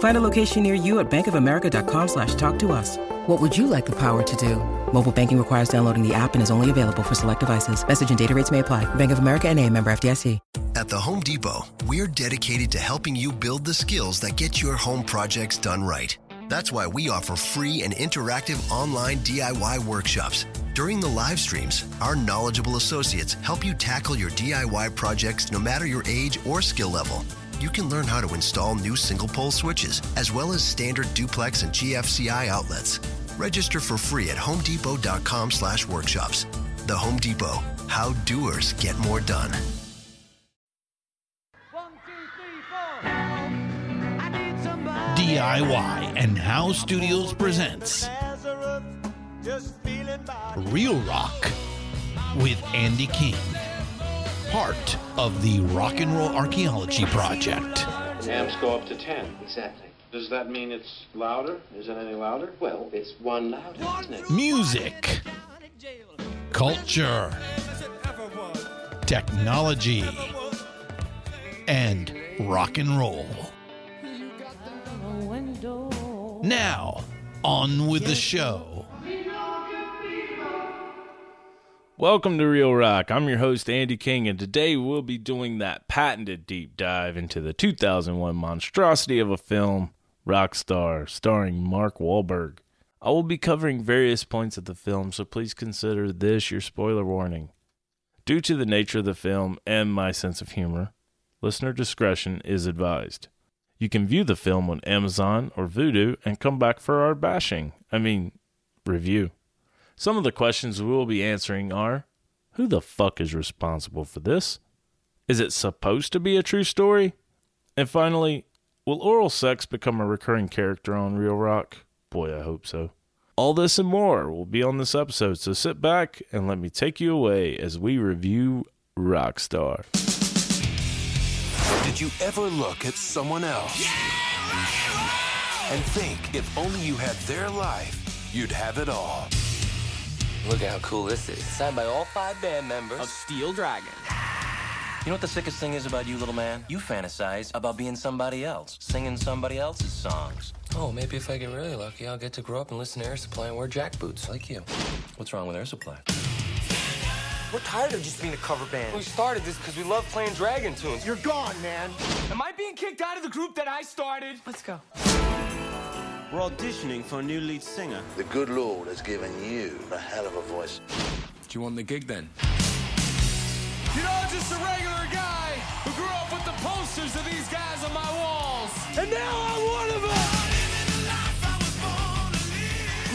Find a location near you at bankofamerica.com slash talk to us. What would you like the power to do? Mobile banking requires downloading the app and is only available for select devices. Message and data rates may apply. Bank of America and a member FDIC. At the Home Depot, we're dedicated to helping you build the skills that get your home projects done right. That's why we offer free and interactive online DIY workshops. During the live streams, our knowledgeable associates help you tackle your DIY projects no matter your age or skill level. You can learn how to install new single pole switches, as well as standard duplex and GFCI outlets. Register for free at homedepot.com slash workshops. The Home Depot, how doers get more done. DIY and How Studios presents Real Rock with Andy King, part of the Rock and Roll Archaeology Project. Amps go up to 10. Exactly. Does that mean it's louder? Is it any louder? Well, it's one louder, isn't it? Music, culture, technology, and rock and roll. Now, on with the show. Welcome to Real Rock. I'm your host, Andy King, and today we'll be doing that patented deep dive into the 2001 monstrosity of a film, Rockstar, starring Mark Wahlberg. I will be covering various points of the film, so please consider this your spoiler warning. Due to the nature of the film and my sense of humor, listener discretion is advised. You can view the film on Amazon or Vudu and come back for our bashing. I mean, review. Some of the questions we will be answering are Who the fuck is responsible for this? Is it supposed to be a true story? And finally, will oral sex become a recurring character on Real Rock? Boy, I hope so. All this and more will be on this episode, so sit back and let me take you away as we review Rockstar. Did you ever look at someone else and think if only you had their life, you'd have it all? Look at how cool this is. Signed by all five band members of Steel Dragon. You know what the sickest thing is about you, little man? You fantasize about being somebody else, singing somebody else's songs. Oh, maybe if I get really lucky, I'll get to grow up and listen to Air Supply and wear jackboots like you. What's wrong with Air Supply? We're tired of just being a cover band. We started this because we love playing Dragon tunes. You're gone, man. Am I being kicked out of the group that I started? Let's go. We're auditioning for a new lead singer. The good Lord has given you a hell of a voice. Do you want the gig then? You know, just a regular guy who grew up with the posters of these guys on my walls. And now I'm one of them!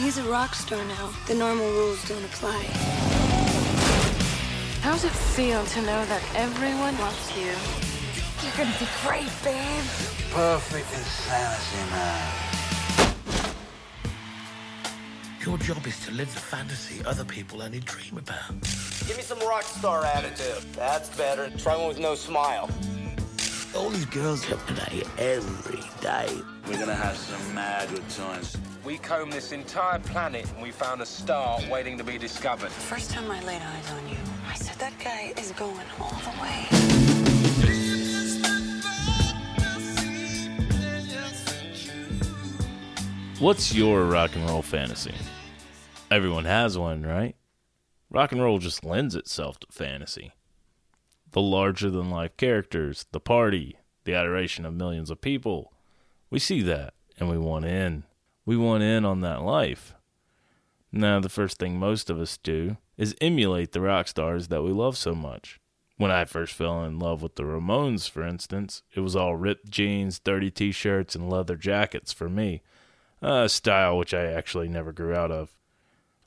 He's a rock star now. The normal rules don't apply. How's it feel to know that everyone loves you? You're gonna be great, babe. Perfect insanity, man. Your job is to live the fantasy other people only dream about. Give me some rock star attitude. That's better. Try one with no smile. All these girls look at you every day. We're gonna have some mad good times. We combed this entire planet and we found a star waiting to be discovered. The first time I laid eyes on you, I said that guy is going all the way. What's your rock and roll fantasy? Everyone has one, right? Rock and roll just lends itself to fantasy. The larger than life characters, the party, the adoration of millions of people. We see that and we want in. We want in on that life. Now, the first thing most of us do is emulate the rock stars that we love so much. When I first fell in love with the Ramones, for instance, it was all ripped jeans, dirty t shirts, and leather jackets for me, a style which I actually never grew out of.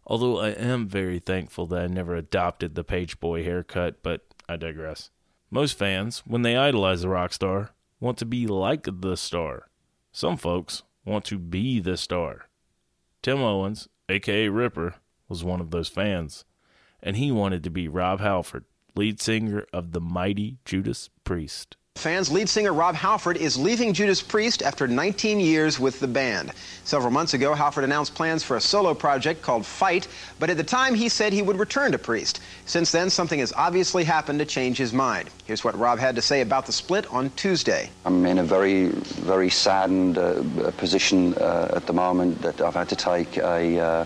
Although I am very thankful that I never adopted the page boy haircut, but I digress. Most fans, when they idolize a rock star, want to be like the star. Some folks want to be the star. Tim Owens, aka Ripper, was one of those fans, and he wanted to be Rob Halford, lead singer of the mighty Judas Priest. Fans, lead singer Rob Halford is leaving Judas Priest after 19 years with the band. Several months ago, Halford announced plans for a solo project called Fight, but at the time he said he would return to Priest. Since then, something has obviously happened to change his mind. Here's what Rob had to say about the split on Tuesday. I'm in a very, very saddened uh, position uh, at the moment that I've had to take a. Uh,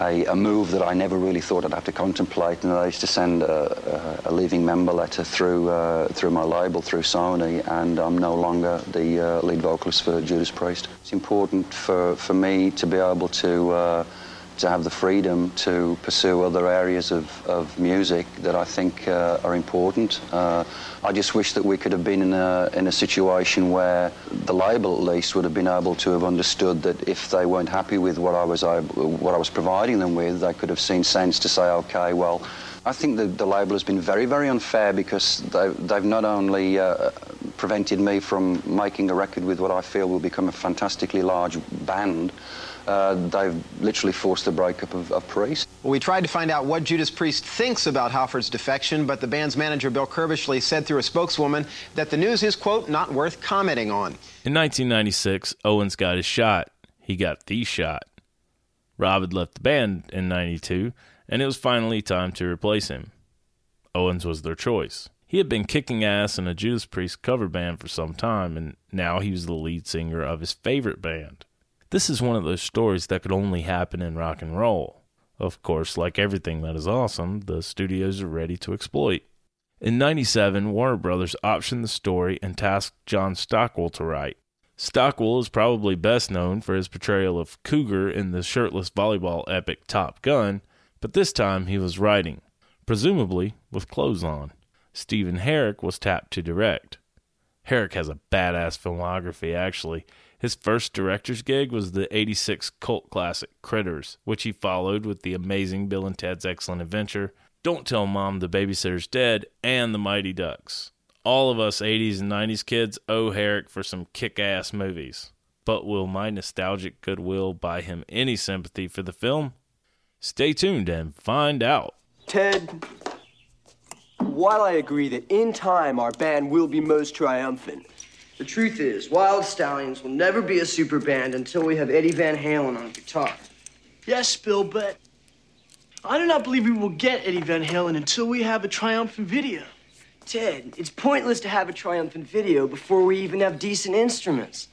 a, a, move that I never really thought I'd have to contemplate, and I used to send a, a, a leaving member letter through uh, through my label, through Sony, and I'm no longer the uh, lead vocalist for Judas Priest. It's important for, for me to be able to uh, to have the freedom to pursue other areas of, of music that I think uh, are important. Uh, I just wish that we could have been in a, in a situation where the label at least would have been able to have understood that if they weren't happy with what I was, what I was providing them with, they could have seen sense to say, okay, well, I think the, the label has been very, very unfair because they, they've not only uh, prevented me from making a record with what I feel will become a fantastically large band, uh, they've literally forced the breakup of, of Priest. Well, we tried to find out what Judas Priest thinks about Halford's defection, but the band's manager, Bill Curbishley, said through a spokeswoman that the news is, quote, not worth commenting on. In 1996, Owens got his shot. He got the shot. Rob had left the band in 92, and it was finally time to replace him. Owens was their choice. He had been kicking ass in a Judas Priest cover band for some time, and now he was the lead singer of his favorite band. This is one of those stories that could only happen in rock and roll. Of course, like everything that is awesome, the studios are ready to exploit. In 97, Warner Brothers optioned the story and tasked John Stockwell to write. Stockwell is probably best known for his portrayal of Cougar in the shirtless volleyball epic Top Gun, but this time he was writing, presumably with clothes on. Stephen Herek was tapped to direct. Herek has a badass filmography, actually. His first director's gig was the 86 cult classic Critters, which he followed with the amazing Bill and Ted's Excellent Adventure, Don't Tell Mom the Babysitter's Dead, and The Mighty Ducks. All of us 80s and 90s kids owe Herek for some kick ass movies. But will my nostalgic goodwill buy him any sympathy for the film? Stay tuned and find out. Ted, while I agree that in time our band will be most triumphant, the truth is, Wild Stallions will never be a super band until we have Eddie Van Halen on guitar. Yes, Bill, but I do not believe we will get Eddie Van Halen until we have a triumphant video. Ted, it's pointless to have a triumphant video before we even have decent instruments.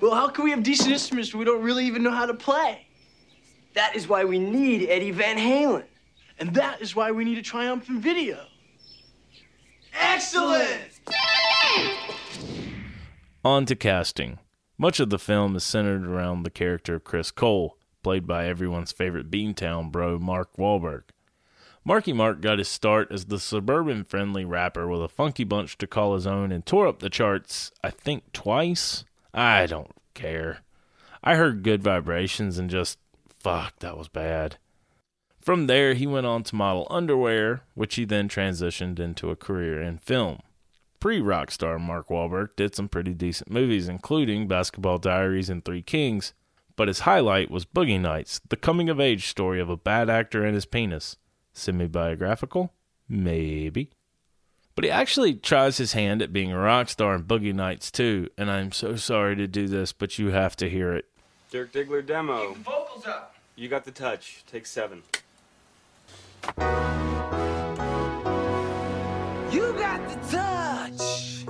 Well, how can we have decent instruments when we don't really even know how to play? That is why we need Eddie Van Halen. And that is why we need a triumphant video. Excellent! On to casting. Much of the film is centered around the character of Chris Cole, played by everyone's favorite Beantown bro, Mark Wahlberg. Marky Mark got his start as the suburban friendly rapper with a funky bunch to call his own and tore up the charts, I think, twice. I don't care. I heard good vibrations and just, fuck, that was bad. From there, he went on to model underwear, which he then transitioned into a career in film pre rock star Mark Wahlberg did some pretty decent movies, including Basketball Diaries and Three Kings, but his highlight was Boogie Nights, the coming of age story of a bad actor and his penis. Semi biographical? Maybe. But he actually tries his hand at being a rock star in Boogie Nights too, and I'm so sorry to do this, but you have to hear it. Dirk Diggler demo. vocals up. You got the touch. Take seven. You got the touch.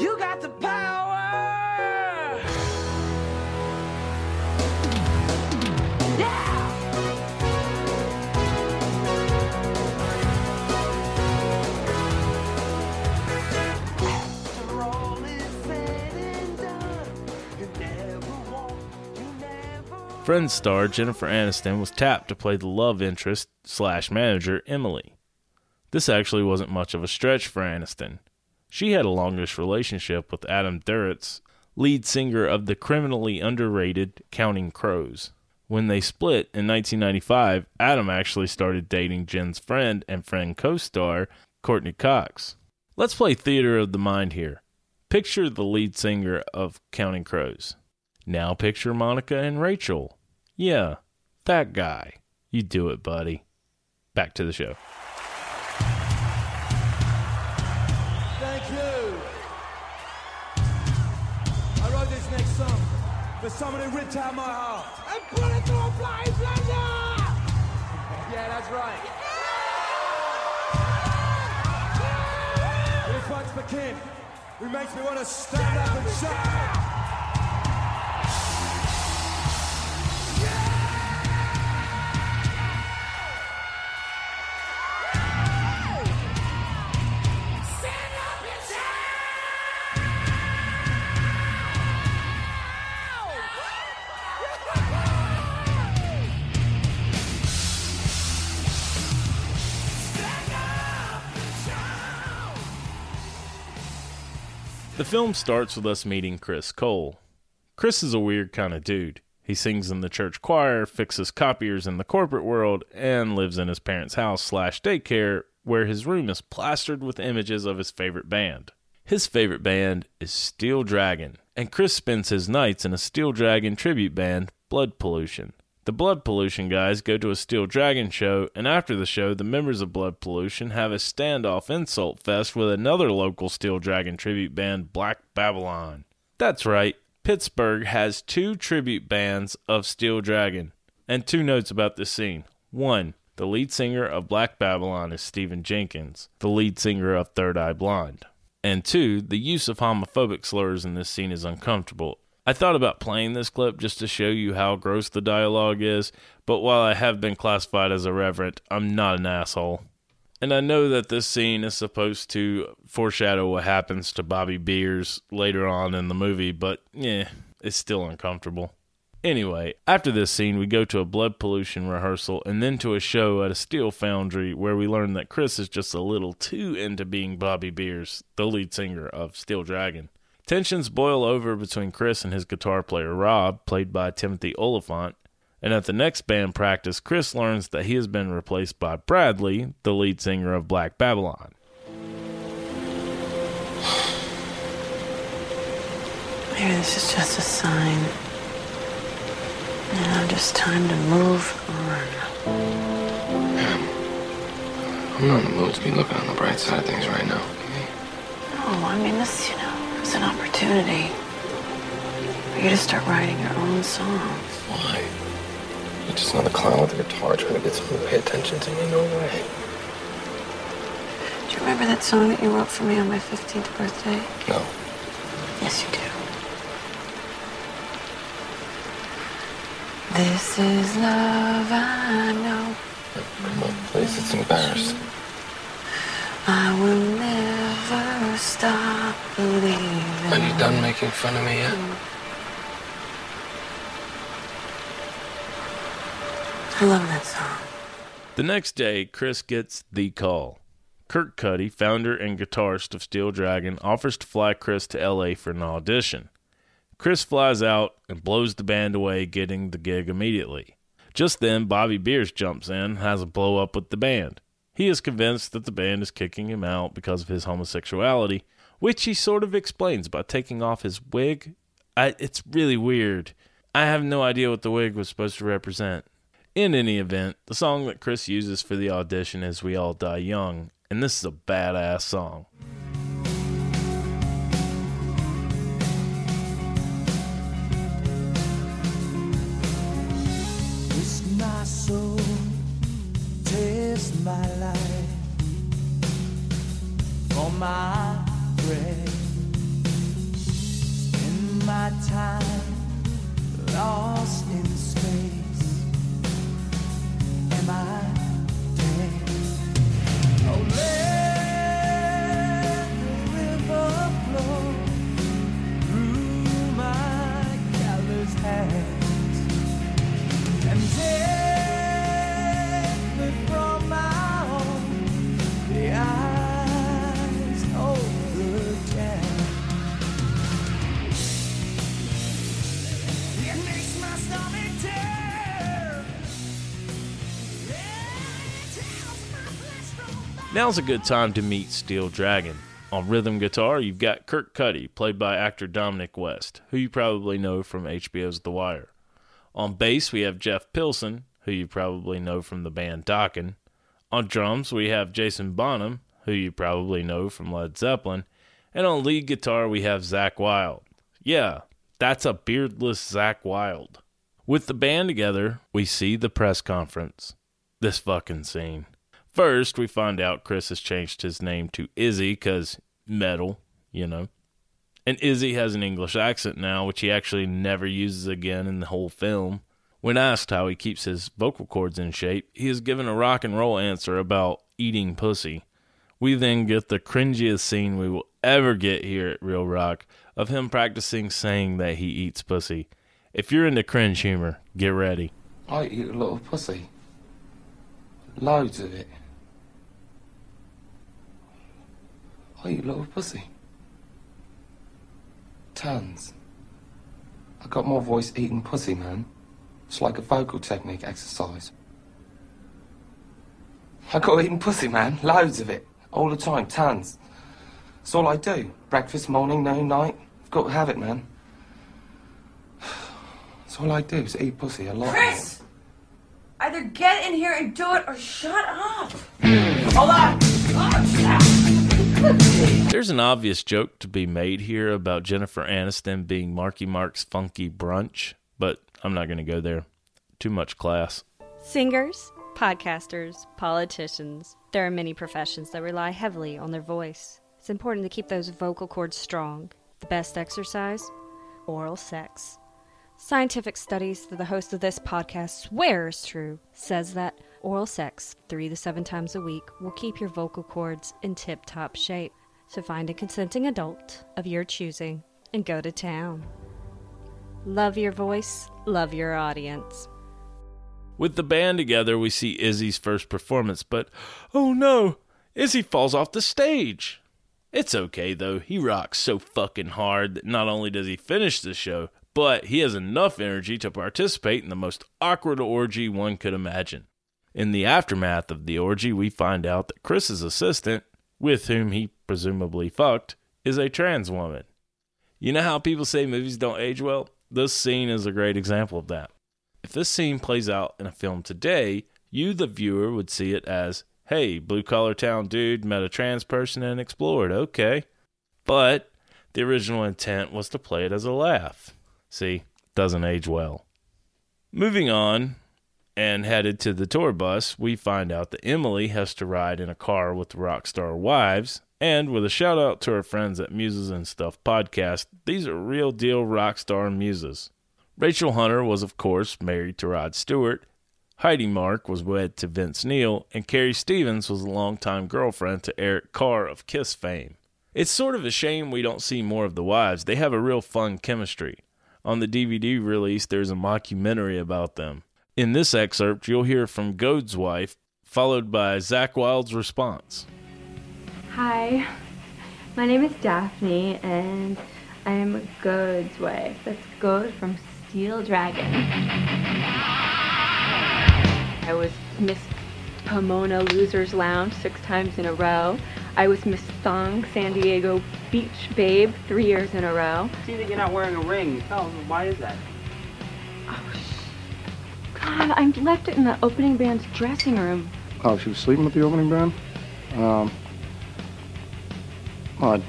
You got the power. Friends star Jennifer Aniston was tapped to play the love interest slash manager Emily. This actually wasn't much of a stretch for Aniston. She had a longish relationship with Adam Duritz, lead singer of the criminally underrated Counting Crows. When they split in 1995, Adam actually started dating Jen's friend and friend co star, Courteney Cox. Let's play theater of the mind here. Picture the lead singer of Counting Crows. Now picture Monica and Rachel. Yeah, that guy. You do it, buddy. Back to the show. For someone who ripped out my heart. And put it through a flying blender! yeah, that's right. This one's for Kim, who makes me want to stand up and shout. Film starts with us meeting Chris Cole. Chris is a weird kind of dude. He sings in the church choir, fixes copiers in the corporate world, and lives in his parents' house slash daycare, where his room is plastered with images of his favorite band. His favorite band is Steel Dragon, and Chris spends his nights in a Steel Dragon tribute band, Blood Pollution. The Blood Pollution guys go to a Steel Dragon show, and after the show, the members of Blood Pollution have a standoff insult fest with another local Steel Dragon tribute band, Black Babylon. That's right, Pittsburgh has two tribute bands of Steel Dragon. And two notes about this scene. One, the lead singer of Black Babylon is Stephan Jenkins, the lead singer of Third Eye Blind. And two, the use of homophobic slurs in this scene is uncomfortable I thought about playing this clip just to show you how gross the dialogue is, but while I have been classified as irreverent, I'm not an asshole. And I know that this scene is supposed to foreshadow what happens to Bobby Beers later on in the movie, but yeah, it's still uncomfortable. Anyway, after this scene, we go to a blood pollution rehearsal and then to a show at a steel foundry where we learn that Chris is just a little too into being Bobby Beers, the lead singer of Steel Dragon. Tensions boil over between Chris and his guitar player Rob, played by Timothy Olyphant, and at the next band practice, Chris learns that he has been replaced by Bradley, the lead singer of Black Babylon. Maybe this is just a sign. You know, just time to move on. I'm not in the mood to be looking on the bright side of things right now. No, I mean, this, you know, it's an opportunity for you to start writing your own songs. Why? You're just another clown with a guitar trying to get someone to pay attention to me? No way. Do you remember that song that you wrote for me on my 15th birthday? No. Yes, you do. This is love, I know. Come on, please. It's embarrassing. I will never stop believing. Are you done making fun of me yet? I love that song. The next day, Chris gets the call. Kirk Cuddy, founder and guitarist of Steel Dragon, offers to fly Chris to LA for an audition. Chris flies out and blows the band away, getting the gig immediately. Just then, Bobby Beers jumps in, has a blow up with the band. He is convinced that the band is kicking him out because of his homosexuality, which he sort of explains by taking off his wig. I, it's really weird. I have no idea what the wig was supposed to represent. In any event, the song that Chris uses for the audition is We All Die Young, and this is a badass song. my my bread. Spend my time lost in space. Am I dead? Oh, Now's a good time to meet Steel Dragon. On rhythm guitar, you've got Kirk Cuddy, played by actor Dominic West, who you probably know from HBO's The Wire. On bass, we have Jeff Pilson, who you probably know from the band Dokken. On drums, we have Jason Bonham, who you probably know from Led Zeppelin. And on lead guitar, we have Zakk Wylde. Yeah, that's a beardless Zakk Wylde. With the band together, we see the press conference. This fucking scene. First, we find out Chris has changed his name to Izzy because metal, you know. And Izzy has an English accent now, which he actually never uses again in the whole film. When asked how he keeps his vocal cords in shape, he is given a rock and roll answer about eating pussy. We then get the cringiest scene we will ever get here at Real Rock of him practicing saying that he eats pussy. If you're into cringe humor, get ready. I eat a lot of pussy. Loads of it. I you of pussy. Tons. I got more voice eating pussy, man. It's like a vocal technique exercise. I got eating pussy, man. Loads of it. All the time. Tons. That's all I do. Breakfast, morning, noon, night. I've got to have it, man. That's all I do is eat pussy a lot. Chris! Either get in here and do it or shut up! Hold on! Oh, There's an obvious joke to be made here about Jennifer Aniston being Marky Mark's funky brunch, but I'm not going to go there. Too much class. Singers, podcasters, politicians. There are many professions that rely heavily on their voice. It's important to keep those vocal cords strong. The best exercise? Oral sex. Scientific studies that the host of this podcast swears true says that oral sex three to seven times a week will keep your vocal cords in tip top shape. So find a consenting adult of your choosing and go to town. Love your voice, love your audience. With the band together, we see Izzy's first performance, but oh no, Izzy falls off the stage. It's okay though, he rocks so fucking hard that not only does he finish the show, but he has enough energy to participate in the most awkward orgy one could imagine. In the aftermath of the orgy, we find out that Chris's assistant, with whom he presumably fucked, is a trans woman. You know how people say movies don't age well? This scene is a great example of that. If this scene plays out in a film today, you, the viewer, would see it as, hey, blue collar town dude met a trans person and explored, okay. But the original intent was to play it as a laugh. See, doesn't age well. Moving on and headed to the tour bus, we find out that Emily has to ride in a car with the rock star Wives. And with a shout out to our friends at Muses and Stuff podcast, these are real deal rock star muses. Rachel Hunter was, of course, married to Rod Stewart. Heidi Mark was wed to Vince Neil, and Carrie Stevens was a longtime girlfriend to Eric Carr of Kiss fame. It's sort of a shame we don't see more of the wives. They have a real fun chemistry. On the DVD release, there's a mockumentary about them. In this excerpt, you'll hear from Goad's wife, followed by Zakk Wylde's response. Hi, my name is Daphne, and I am Goad's wife. That's Goad from Steel Dragon. I was Miss Pomona Losers Lounge six times in a row. I was Miss Thong San Diego Beach Babe three years in a row. See that you're not wearing a ring. Tell them why is that? God, I left it in the opening band's dressing room. Oh, she was sleeping with the opening band? Um, well, I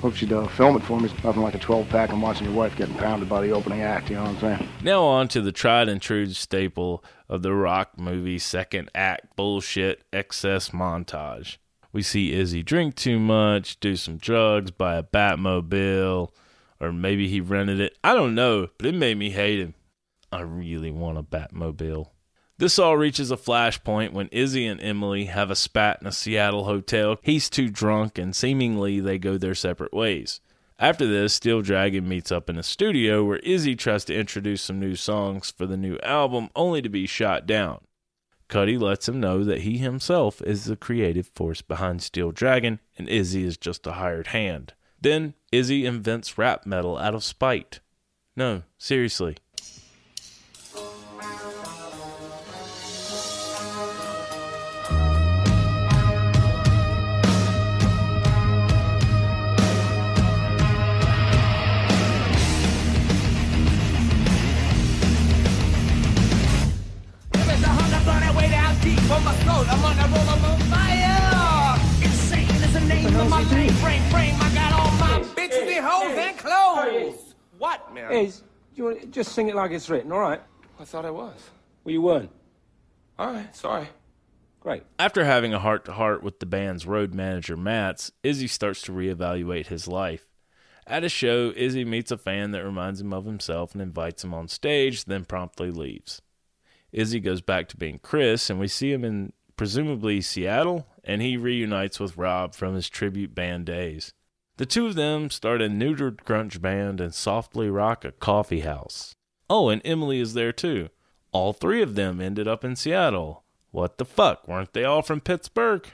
hope she'd uh, film it for me. It's nothing like a 12 pack and watching your wife getting pounded by the opening act, you know what I'm saying? Now, on to the tried and true staple of the rock movie second act bullshit excess montage. We see Izzy drink too much, do some drugs, buy a Batmobile, or maybe he rented it. I don't know, but it made me hate him. I really want a Batmobile. This all reaches a flashpoint when Izzy and Emily have a spat in a Seattle hotel. He's too drunk, and seemingly they go their separate ways. After this, Steel Dragon meets up in a studio where Izzy tries to introduce some new songs for the new album, only to be shot down. Cuddy lets him know that he himself is the creative force behind Steel Dragon, and Izzy is just a hired hand. Then, Izzy invents rap metal out of spite. No, seriously, fire. Insane is the name of my mainframe frame. I got all my bitches with hoes and clothes. What, man? Hey, you want to just sing it like it's written, all right? I thought I was. Well, you weren't. All right, sorry. Great. After having a heart to heart with the band's road manager, Matts, Izzy starts to reevaluate his life. At a show, Izzy meets a fan that reminds him of himself and invites him on stage, then promptly leaves. Izzy goes back to being Chris, and we see him in presumably Seattle, and he reunites with Rob from his tribute band days. The two of them start a neutered grunge band and softly rock a coffee house. Oh, and Emily is there too. All three of them ended up in Seattle. What the fuck? Weren't they all from Pittsburgh?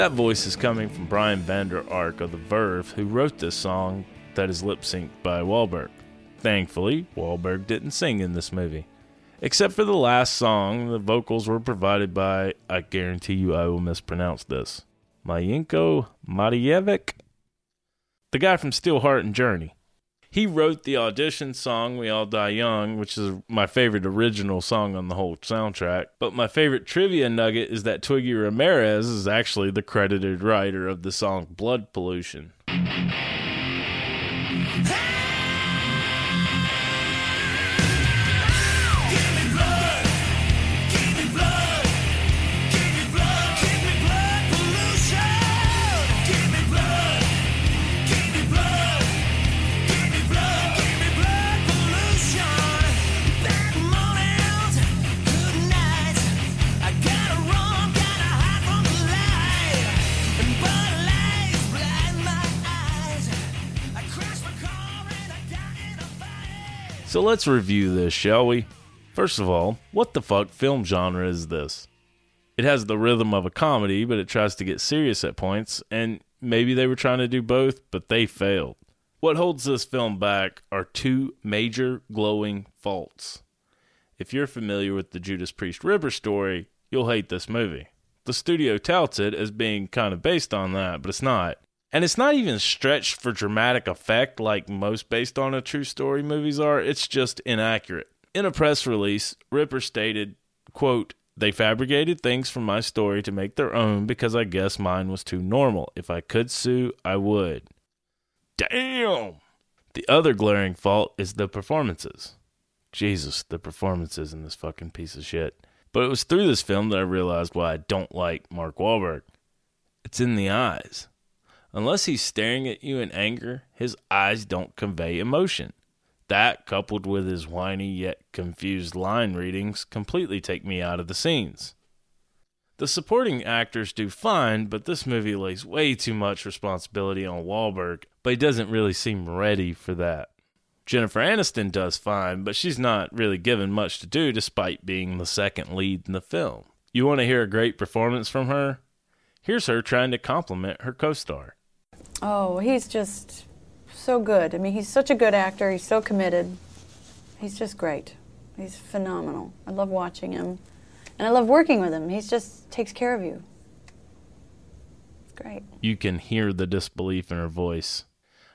That voice is coming from Brian Vander Ark of The Verve, who wrote this song that is lip synced by Wahlberg. Thankfully, Wahlberg didn't sing in this movie. Except for the last song, the vocals were provided by, I guarantee you I will mispronounce this, Mayenko Matijevic, the guy from Steelheart and Journey. He wrote the audition song We All Die Young, which is my favorite original song on the whole soundtrack. But my favorite trivia nugget is that Twiggy Ramirez is actually the credited writer of the song Blood Pollution. So let's review this, shall we? First of all, what the fuck film genre is this? It has the rhythm of a comedy, but it tries to get serious at points, and maybe they were trying to do both, but they failed. What holds this film back are two major glowing faults. If you're familiar with the Judas Priest Ripper story, you'll hate this movie. The studio touts it as being kind of based on that, but it's not. And it's not even stretched for dramatic effect like most based on a true story movies are. It's just inaccurate. In a press release, Ripper stated, quote, they fabricated things from my story to make their own because I guess mine was too normal. If I could sue, I would. Damn! The other glaring fault is the performances. Jesus, the performances in this fucking piece of shit. But it was through this film that I realized why I don't like Mark Wahlberg. It's in the eyes. Unless he's staring at you in anger, his eyes don't convey emotion. That, coupled with his whiny yet confused line readings, completely take me out of the scenes. The supporting actors do fine, but this movie lays way too much responsibility on Wahlberg, but he doesn't really seem ready for that. Jennifer Aniston does fine, but she's not really given much to do despite being the second lead in the film. You want to hear a great performance from her? Here's her trying to compliment her co star. Oh, he's just so good. I mean, he's such a good actor. He's so committed. He's just great. He's phenomenal. I love watching him. And I love working with him. He just takes care of you. It's great. You can hear the disbelief in her voice.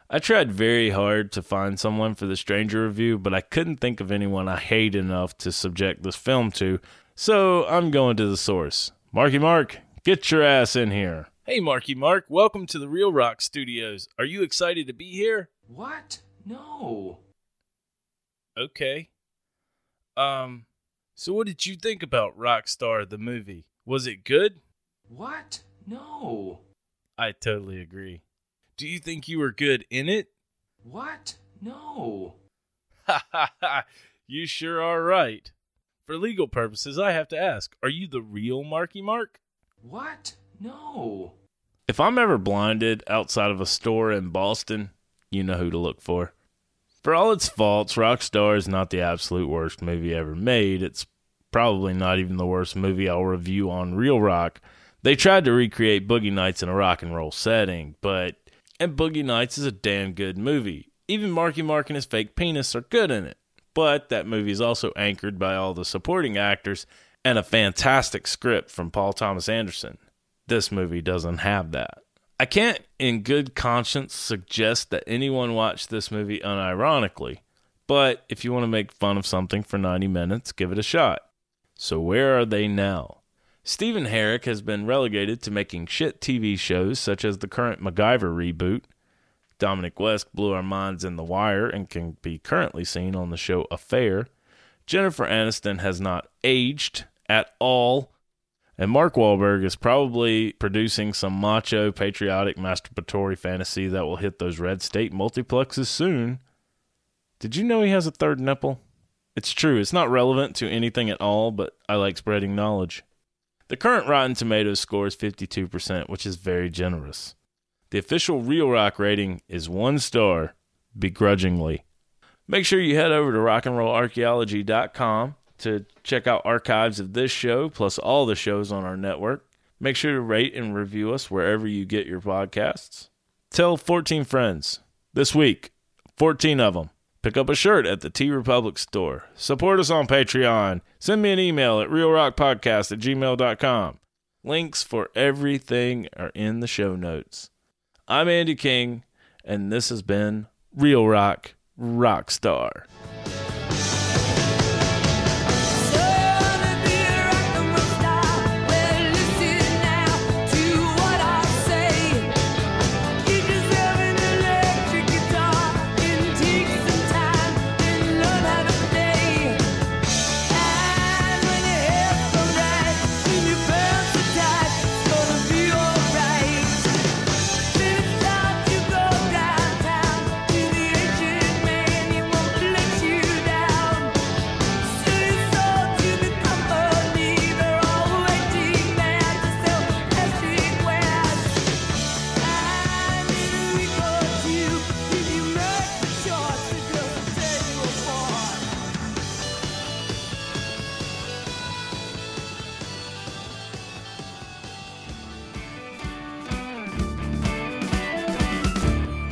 I tried very hard to find someone for the Stranger review, but I couldn't think of anyone I hate enough to subject this film to, so I'm going to the source. Marky Mark, get your ass in here. Hey, Marky Mark, welcome to the Real Rock Studios. Are you excited to be here? What? No. Okay. Um, so what did you think about Rockstar the movie? Was it good? What? No. I totally agree. Do you think you were good in it? What? No. Ha ha ha. You sure are right. For legal purposes, I have to ask are you the real Marky Mark? What? No. If I'm ever blinded outside of a store in Boston, you know who to look for. For all its faults, Rockstar is not the absolute worst movie ever made. It's probably not even the worst movie I'll review on Real Rock. They tried to recreate Boogie Nights in a rock and roll setting, but and Boogie Nights is a damn good movie. Even Marky Mark and his fake penis are good in it. But that movie is also anchored by all the supporting actors and a fantastic script from Paul Thomas Anderson. This movie doesn't have that. I can't, in good conscience, suggest that anyone watch this movie unironically, but if you want to make fun of something for 90 minutes, give it a shot. So, where are they now? Stephen Herek has been relegated to making shit TV shows such as the current MacGyver reboot. Dominic West blew our minds in The Wire and can be currently seen on the show Affair. Jennifer Aniston has not aged at all. And Mark Wahlberg is probably producing some macho, patriotic, masturbatory fantasy that will hit those red state multiplexes soon. Did you know he has a third nipple? It's true. It's not relevant to anything at all, but I like spreading knowledge. The current Rotten Tomatoes score is 52%, which is very generous. The official Real Rock rating is one star, begrudgingly. Make sure you head over to rockandrollarchaeology.com to check out archives of this show, plus all the shows on our network. Make sure to rate and review us wherever you get your podcasts. Tell 14 friends. This week, 14 of them. Pick up a shirt at the TeePublic store. Support us on Patreon. Send me an email at realrockpodcast at gmail.com. Links for everything are in the show notes. I'm Andy King, and this has been Real Rock Rockstar.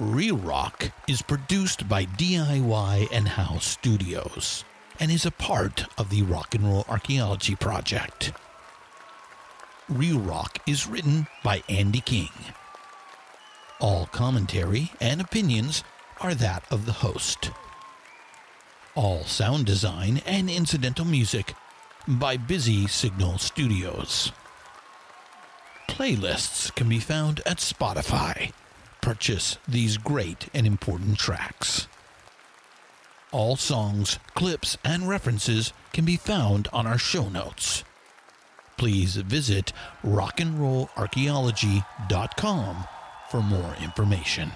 Real Rock is produced by DIY and House Studios and is a part of the Rock and Roll Archaeology Project. Real Rock is written by Andy King. All commentary and opinions are that of the host. All sound design and incidental music by Busy Signal Studios. Playlists can be found at Spotify purchase these great and important tracks. All songs, clips, and references can be found on our show notes. Please visit rockandrollarchaeology.com for more information.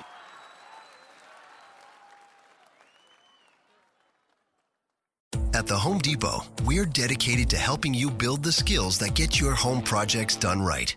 At the Home Depot, we're dedicated to helping you build the skills that get your home projects done right.